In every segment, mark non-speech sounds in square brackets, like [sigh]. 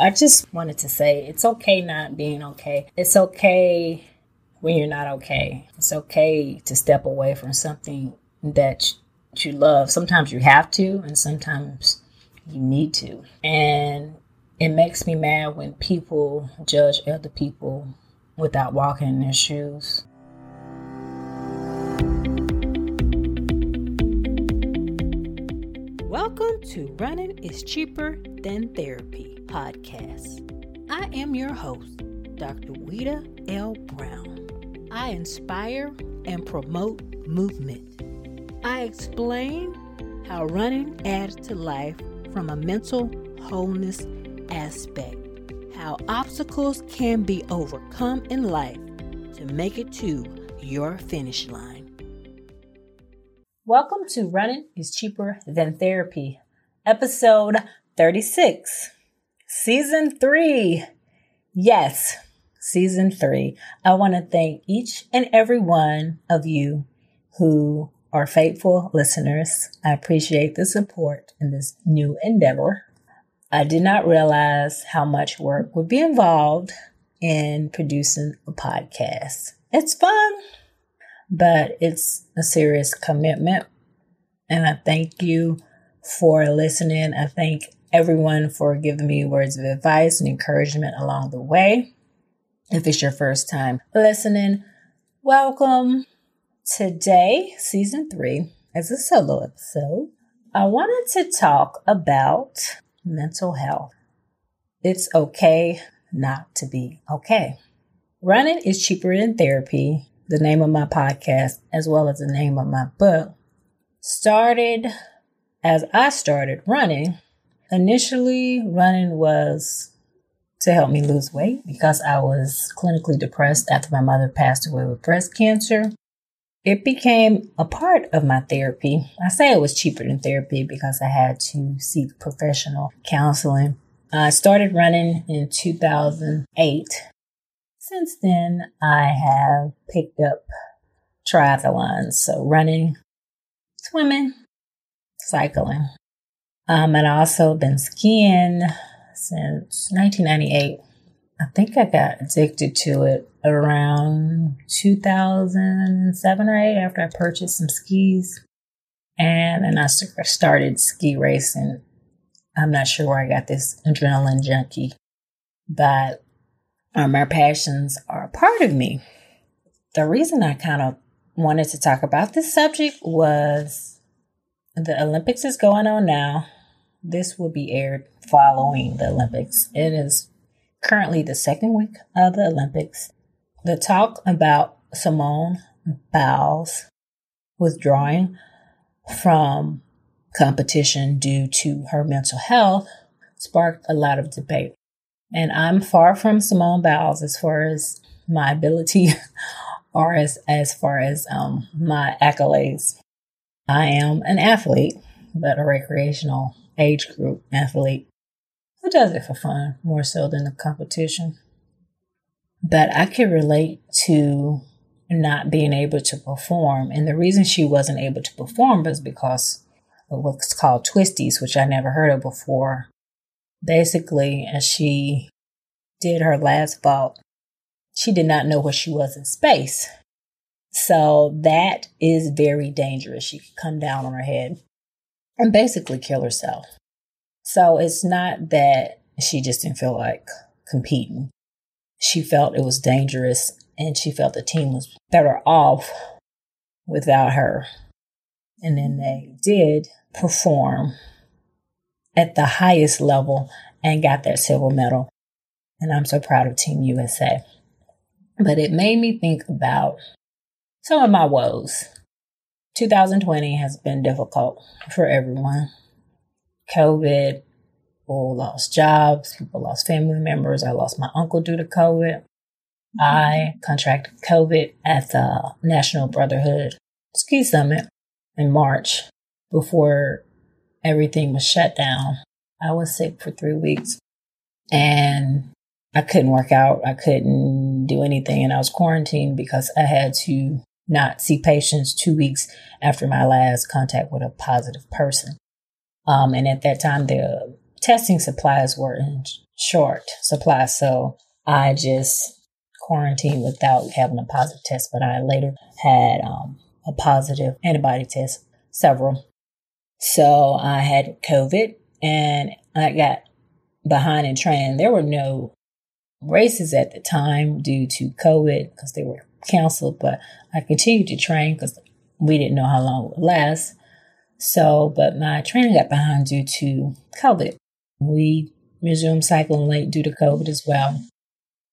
I just wanted to say it's okay not being okay. It's okay when you're not okay. It's okay to step away from something that you love. Sometimes you have to, and sometimes you need to. And it makes me mad when people judge other people without walking in their shoes. Welcome to Running is Cheaper Than Therapy podcast. I am your host, Dr. Ouida L. Brown. I inspire and promote movement. I explain how running adds to life from a mental wholeness aspect, how obstacles can be overcome in life to make it to your finish line. Welcome to Running is Cheaper Than Therapy, episode 36. Season three. Yes, season three. I want to thank each and every one of you who are faithful listeners. I appreciate the support in this new endeavor. I did not realize how much work would be involved in producing a podcast. It's fun, but it's a serious commitment. And I thank you for listening. I thank everyone for giving me words of advice and encouragement along the way. If it's your first time listening, welcome. Today, season three, as a solo episode. I wanted to talk about mental health. It's okay not to be okay. Running is cheaper than therapy, the name of my podcast, as well as the name of my book, started as I started running Initially, running was to help me lose weight because I was clinically depressed after my mother passed away with breast cancer. It became a part of my therapy. I say it was cheaper than therapy because I had to seek professional counseling. I started running in 2008. Since then, I have picked up triathlons, so running, swimming, cycling. Um, and I also been skiing since 1998. I think I got addicted to it around 2007 or 8 after I purchased some skis. And then I started ski racing. I'm not sure where I got this adrenaline junkie, but um, our passions are a part of me. The reason I kind of wanted to talk about this subject was the Olympics is going on now this will be aired following the Olympics. It is currently the second week of the Olympics. The talk about Simone Biles withdrawing from competition due to her mental health sparked a lot of debate. And I'm far from Simone Biles as far as my ability [laughs] or as, as far as um, my accolades. I am an athlete, but a recreational age group athlete who does it for fun more so than the competition. But I can relate to not being able to perform. And the reason she wasn't able to perform was because of what's called twisties, which I never heard of before. Basically, as she did her last vault, she did not know where she was in space. So that is very dangerous. She could come down on her head and basically kill herself. So it's not that she just didn't feel like competing. She felt it was dangerous and she felt the team was better off without her. And then they did perform at the highest level and got that silver medal. And I'm so proud of Team USA. But it made me think about some of my woes. 2020 has been difficult for everyone. COVID, people lost jobs, people lost family members. I lost my uncle due to COVID. Mm-hmm. I contracted COVID at the National Brotherhood Ski Summit in March before everything was shut down. I was sick for three weeks and I couldn't work out. I couldn't do anything. And I was quarantined because I had to not see patients two weeks after my last contact with a positive person. Um, and at that time, the testing supplies were in short supply. So I just quarantined without having a positive test, but I later had um, a positive antibody test, several. So I had COVID and I got behind in training. There were no races at the time due to COVID because they were canceled, but I continued to train because we didn't know how long it would last. So, but my training got behind due to COVID. We resumed cycling late due to COVID as well.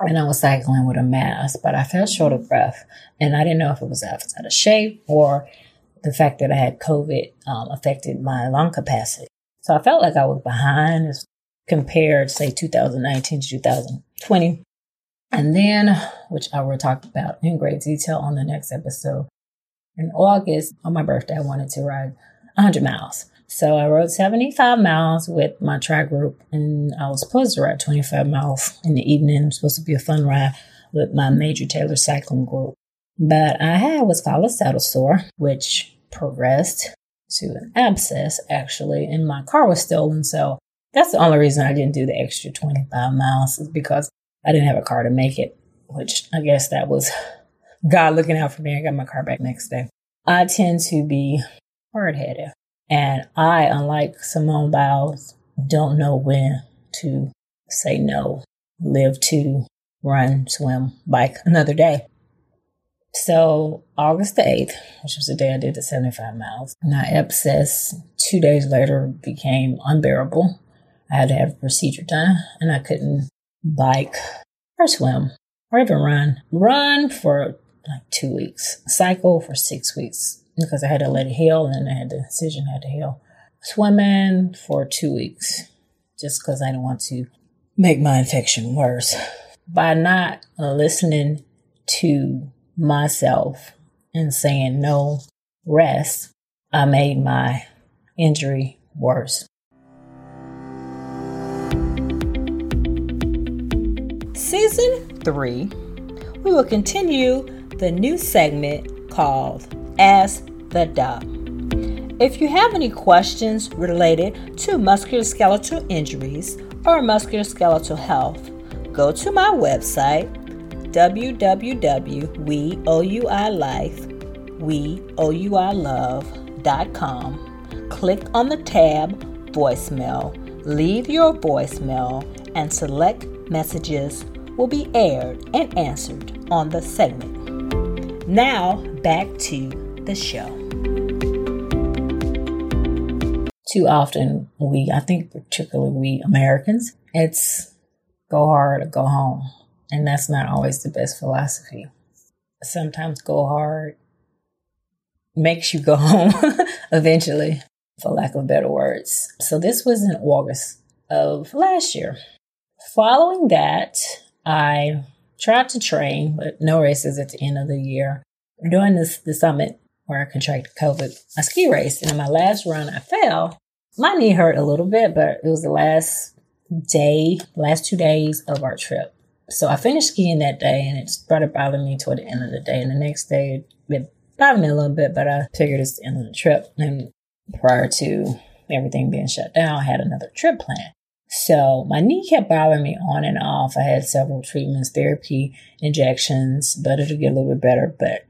And I was cycling with a mask, but I felt short of breath. And I didn't know if it was out of shape or the fact that I had COVID um, affected my lung capacity. So I felt like I was behind compared, say, 2019 to 2020. And then, which I will talk about in great detail on the next episode, in August, on my birthday, I wanted to ride 100 miles. So I rode 75 miles with my track group, and I was supposed to ride 25 miles in the evening. It was supposed to be a fun ride with my Major Taylor cycling group. But I had what's called a saddle sore, which progressed to an abscess actually, and my car was stolen. So that's the only reason I didn't do the extra 25 miles is because I didn't have a car to make it, which I guess that was [laughs] God looking out for me. I got my car back next day. I tend to be hard headed, and I, unlike Simone Biles, don't know when to say no, live to run, swim, bike another day. So August the 8th, which was the day I did the 75 miles, my abscess two days later became unbearable. I had to have a procedure done and I couldn't bike or swim or even run. Run for like two weeks, cycle for six weeks because I had to let it heal and I had the incision had to heal. Swimming for two weeks just because I didn't want to make my infection worse. By not listening to myself and saying no rest, I made my injury worse. Season 3, we will continue the new segment called Ask the Doc. If you have any questions related to musculoskeletal injuries or musculoskeletal health, go to my website www.weouilife.com. Click on the tab Voicemail, leave your voicemail, and select Messages will be aired and answered on the segment. Now, back to the show. Too often, we, I think, particularly we Americans, it's go hard or go home and that's not always the best philosophy. Sometimes go hard makes you go [laughs] home eventually, for lack of better words. So this was in August of last year. Following that, I tried to train, but no races at the end of the year. During this the summit where I contracted COVID, a ski race, and in my last run, I fell. My knee hurt a little bit, but it was the last day, last two days of our trip. So I finished skiing that day and it started bothering me toward the end of the day. And the next day it bothered me a little bit, but I figured it's the end of the trip. And prior to everything being shut down, I had another trip planned. So my knee kept bothering me on and off. I had several treatments, therapy, injections, but it'll get a little bit better. But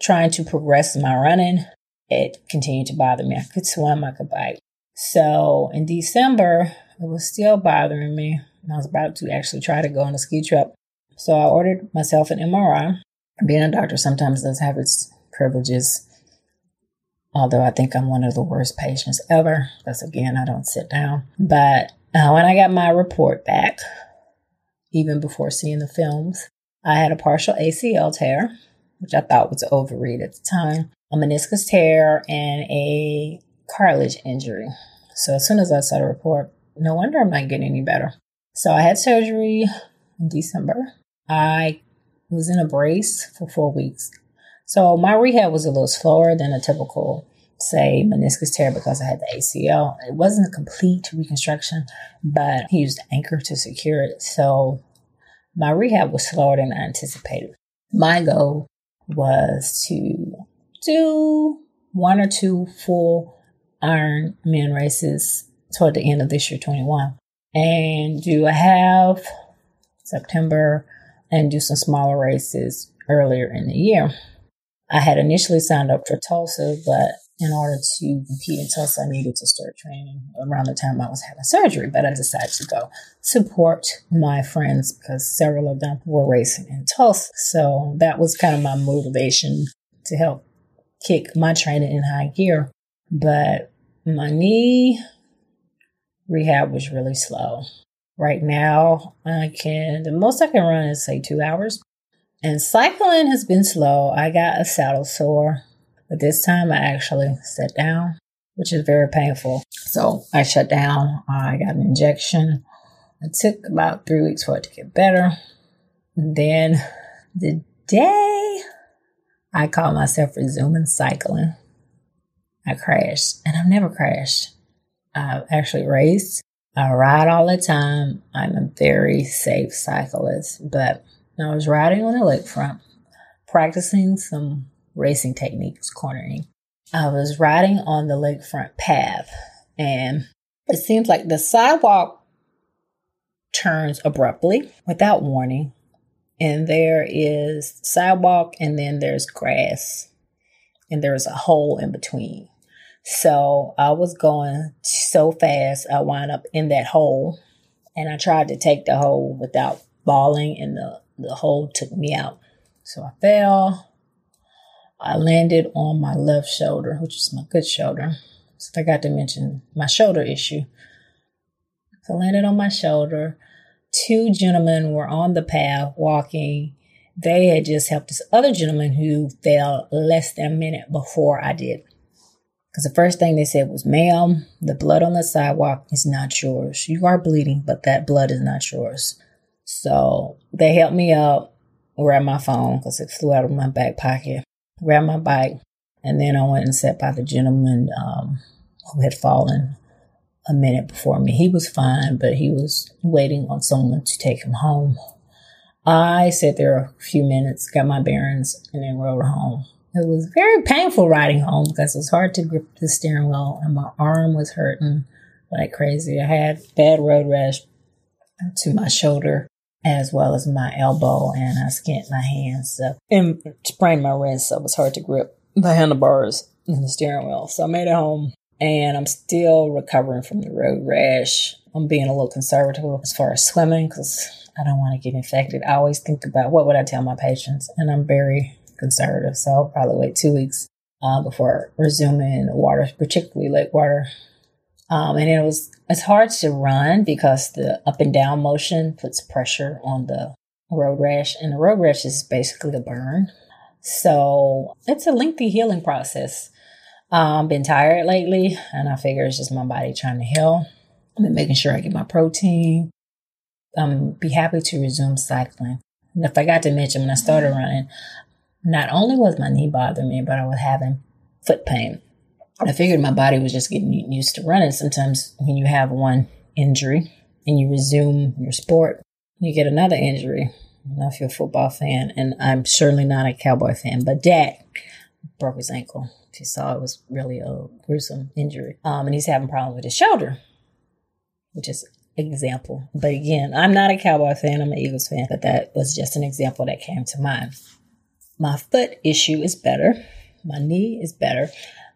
trying to progress my running, it continued to bother me. I could swim, I could bike. So in December, it was still bothering me. I was about to actually try to go on a ski trip. So I ordered myself an MRI. Being a doctor sometimes does have its privileges, although I think I'm one of the worst patients ever, because again, I don't sit down. But uh, when I got my report back, even before seeing the films, I had a partial ACL tear, which I thought was overread at the time, a meniscus tear, and a cartilage injury. So as soon as I saw the report, no wonder I'm not getting any better. So I had surgery in December. I was in a brace for four weeks. So my rehab was a little slower than a typical, say, meniscus tear because I had the ACL. It wasn't a complete reconstruction, but he used anchor to secure it. So my rehab was slower than I anticipated. My goal was to do one or two full Ironman races toward the end of this year, 21. and do a half September and do some smaller races earlier in the year. I had initially signed up for Tulsa, but in order to compete in Tulsa, I needed to start training around the time I was having surgery. But I decided to go support my friends because several of them were racing in Tulsa. So that was kind of my motivation to help kick my training in high gear. But my knee rehab was really slow. Right now, I can, the most I can run is say two hours. And cycling has been slow. I got a saddle sore, but this time I actually sat down, which is very painful. So I shut down. I got an injection. It took about three weeks for it to get better. And then the day I caught myself resuming cycling, I crashed. And I've never crashed. I've actually raced. I ride all the time. I'm a very safe cyclist, but I was riding on the lakefront, practicing some racing techniques, cornering. I was riding on the lakefront path, and it seems like the sidewalk turns abruptly without warning, and there is sidewalk, and then there's grass, and there's a hole in between. So I was going so fast, I wound up in that hole, and I tried to take the hole without falling, in the the hole took me out. So I fell. I landed on my left shoulder, which is my good shoulder. So I got to mention my shoulder issue. So I landed on my shoulder. Two gentlemen were on the path walking. They had just helped this other gentleman who fell less than a minute before I did. Because the first thing they said was, ma'am, the blood on the sidewalk is not yours. You are bleeding, but that blood is not yours. So they helped me up, grabbed my phone because it flew out of my back pocket, grabbed my bike, and then I went and sat by the gentleman um, who had fallen a minute before me. He was fine, but he was waiting on someone to take him home. I sat there a few minutes, got my bearings, and then rode home. It was very painful riding home because it was hard to grip the steering wheel and my arm was hurting like crazy. I had bad road rash to my shoulder as well as my elbow, and I skint my hands so, and sprained my wrist, so it was hard to grip the handlebars and the steering wheel. So I made it home, and I'm still recovering from the road rash. I'm being a little conservative as far as swimming because I don't want to get infected. I always think about what would I tell my patients, and I'm very conservative, so I'll probably wait two weeks uh, before resuming water, particularly lake water um, and it was, it's hard to run because the up and down motion puts pressure on the road rash and the road rash is basically the burn. So it's a lengthy healing process. Um, been tired lately and I figure it's just my body trying to heal. I've been making sure I get my protein. Um, be happy to resume cycling. And if I got to mention when I started running, not only was my knee bothering me, but I was having foot pain. I figured my body was just getting used to running. Sometimes when you have one injury and you resume your sport, you get another injury. I don't know if you're a football fan, and I'm certainly not a cowboy fan, but Dak broke his ankle. If you saw, it was really a gruesome injury. Um, and he's having problems with his shoulder, which is example. But again, I'm not a cowboy fan. I'm an Eagles fan, but that was just an example that came to mind. My foot issue is better. My knee is better.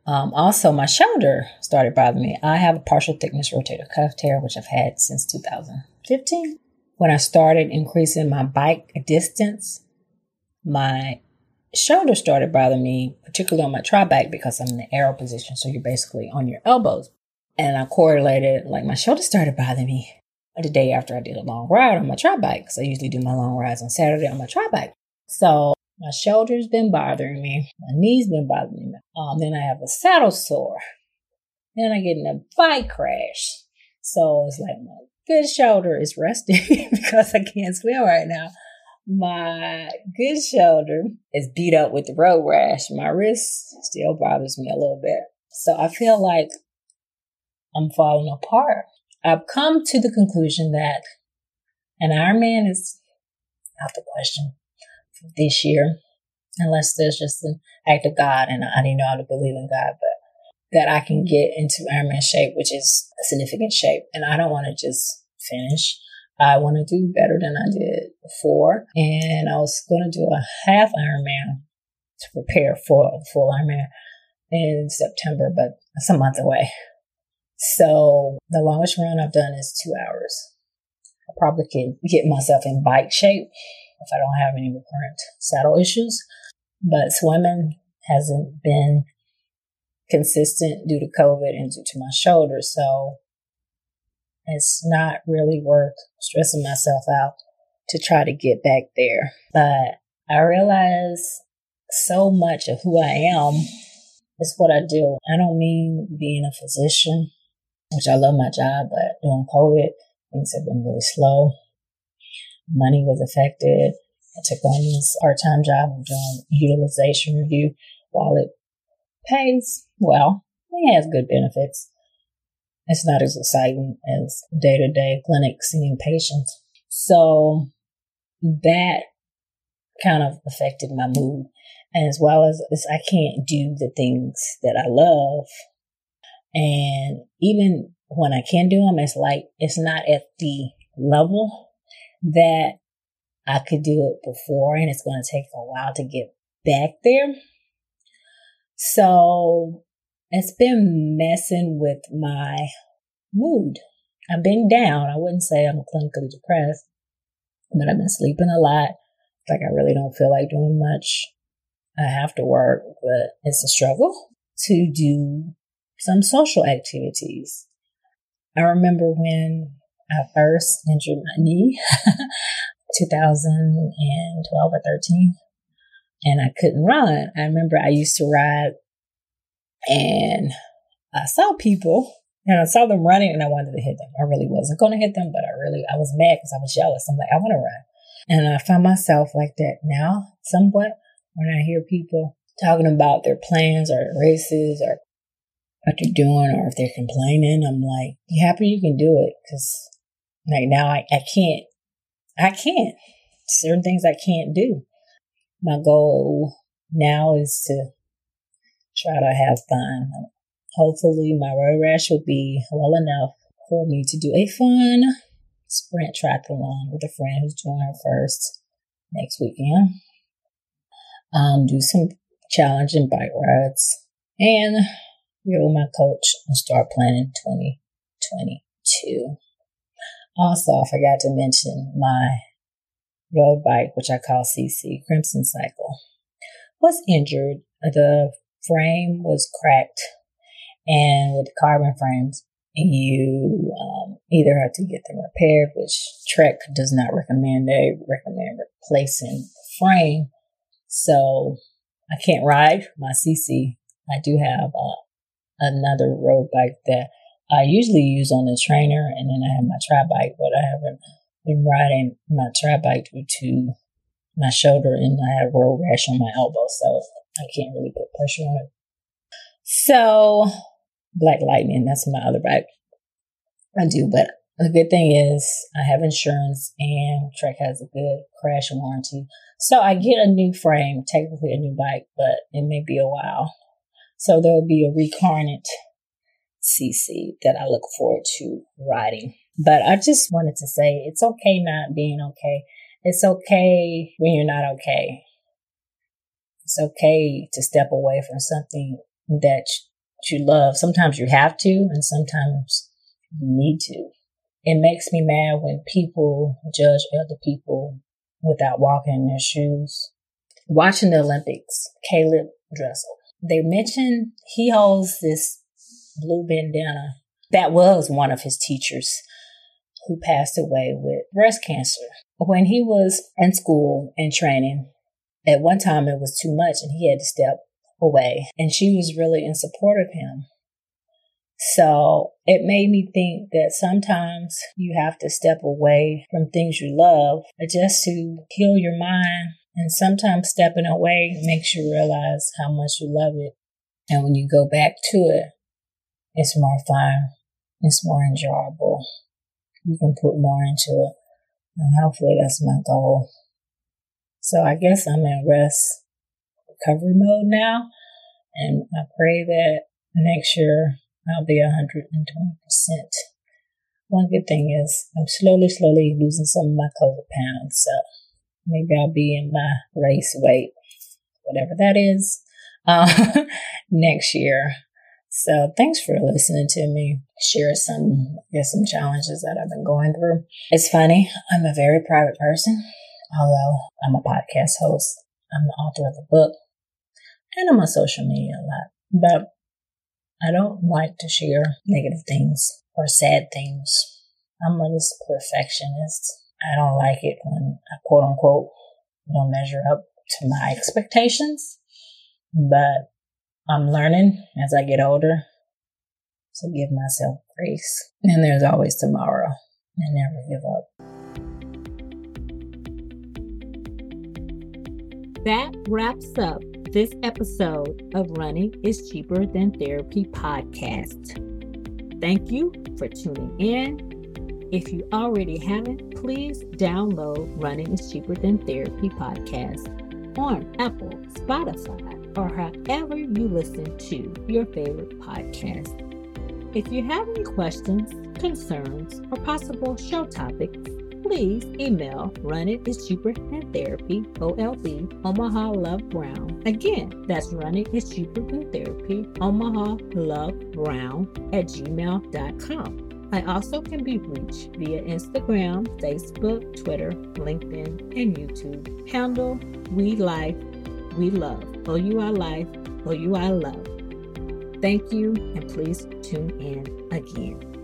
Um, also, my shoulder started bothering me. I have a partial thickness rotator cuff tear, which I've had since 2015. When I started increasing my bike distance, my shoulder started bothering me, particularly on my tri bike because I'm in the aero position. So you're basically on your elbows. And I correlated, like my shoulder started bothering me the day after I did a long ride on my tri bike. Because I usually do my long rides on Saturday on my tri bike. So my shoulder's been bothering me. My knees been bothering me. Um, then I have a saddle sore. Then I get in a bike crash. So it's like my good shoulder is resting [laughs] because I can't swim right now. My good shoulder is beat up with the road rash. My wrist still bothers me a little bit. So I feel like I'm falling apart. I've come to the conclusion that an Ironman is out the question this year, unless there's just an act of God, and I didn't know how to believe in God, but that I can get into Ironman shape, which is a significant shape. And I don't want to just finish. I want to do better than I did before. And I was going to do a half Ironman to prepare for a full Ironman in September, but it's a month away. So the longest run I've done is two hours. I probably can get myself in bike shape if I don't have any recurrent saddle issues. But swimming hasn't been consistent due to COVID and due to my shoulder. So it's not really worth stressing myself out to try to get back there. But I realize so much of who I am is what I do. I don't mean being a physician, which I love my job, but during COVID, things have been really slow. Money was affected. I took on this part-time job of doing utilization review. While it pays well, it has good benefits. It's not as exciting as day-to-day clinic seeing patients. So that kind of affected my mood as well as, as I can't do the things that I love. And even when I can do them, it's like, it's not at the level that I could do it before. And it's going to take a while to get back there. So it's been messing with my mood. I've been down. I wouldn't say I'm clinically depressed, but I've been sleeping a lot. Like I really don't feel like doing much. I have to work, but it's a struggle to do some social activities. I remember when I first injured my knee, [laughs] 2012 or 13, and I couldn't run. I remember I used to ride and I saw people and I saw them running and I wanted to hit them. I really wasn't going to hit them, but I really, I was mad because I was jealous. I'm like, I want to run. And I found myself like that now, somewhat when I hear people talking about their plans or races or what they're doing or if they're complaining, I'm like, you happy you can do it? Cause like now I, I can't, I can't. Certain things I can't do. My goal now is to try to have fun. Hopefully my road rash will be well enough for me to do a fun sprint triathlon with a friend who's doing her first next weekend um, do some challenging bike rides, and be with my coach and start planning 2022. Also, I forgot to mention my road bike, which I call CC Crimson Cycle, was injured. The frame was cracked, and with carbon frames, you um, either have to get them repaired, which Trek does not recommend. They recommend replacing the frame so I can't ride my CC. I do have uh, another road bike that I usually use on the trainer, and then I have my tri bike, but I haven't been riding my tri bike due to my shoulder, and I have road rash on my elbow, so I can't really put pressure on it. So, Black Lightning, that's my other bike. I do, but the good thing is I have insurance and Trek has a good crash warranty. So I get a new frame, technically a new bike, but it may be a while. So there'll be a recarnate CC that I look forward to writing. But I just wanted to say it's okay not being okay. It's okay when you're not okay. It's okay to step away from something that you love. Sometimes you have to, and sometimes you need to. It makes me mad when people judge other people without walking in their shoes. Watching the Olympics, Caeleb Dressel, they mentioned he holds this blue bandana. That was one of his teachers who passed away with breast cancer. When he was in school and training, at one time it was too much and he had to step away. And she was really in support of him. So it made me think that sometimes you have to step away from things you love just to heal your mind. And sometimes stepping away makes you realize how much you love it. And when you go back to it, it's more fun. It's more enjoyable. You can put more into it. And hopefully that's my goal. So I guess I'm in rest recovery mode now. And I pray that next year I'll be 120% one good thing is I'm slowly, slowly losing some of my COVID pounds. So maybe I'll be in my race weight, whatever that is, uh, [laughs] next year. So thanks for listening to me share some, I guess, some challenges that I've been going through. It's funny. I'm a very private person, although I'm a podcast host. I'm the author of a book and I'm on social media a lot, but I don't like to share negative things or sad things. I'm a perfectionist. I don't like it when I quote unquote don't measure up to my expectations, but I'm learning as I get older to give myself grace. And there's always tomorrow and never give up. That wraps up this episode of Running is Cheaper Than Therapy podcast. Thank you for tuning in. If you already haven't, please download Running is Cheaper Than Therapy podcast on Apple, Spotify, or however you listen to your favorite podcast. If you have any questions, concerns, or possible show topics, please email Run It is Cheaper Than Therapy, OLB, Omaha Love Brown. Again, that's Run It is Cheaper Than Therapy, Omaha Love Brown at gmail.com. I also can be reached via Instagram, Facebook, Twitter, LinkedIn, and YouTube. Handle We Life, We Love. O-U-I Life, O-U-I Love. Thank you, and please tune in again.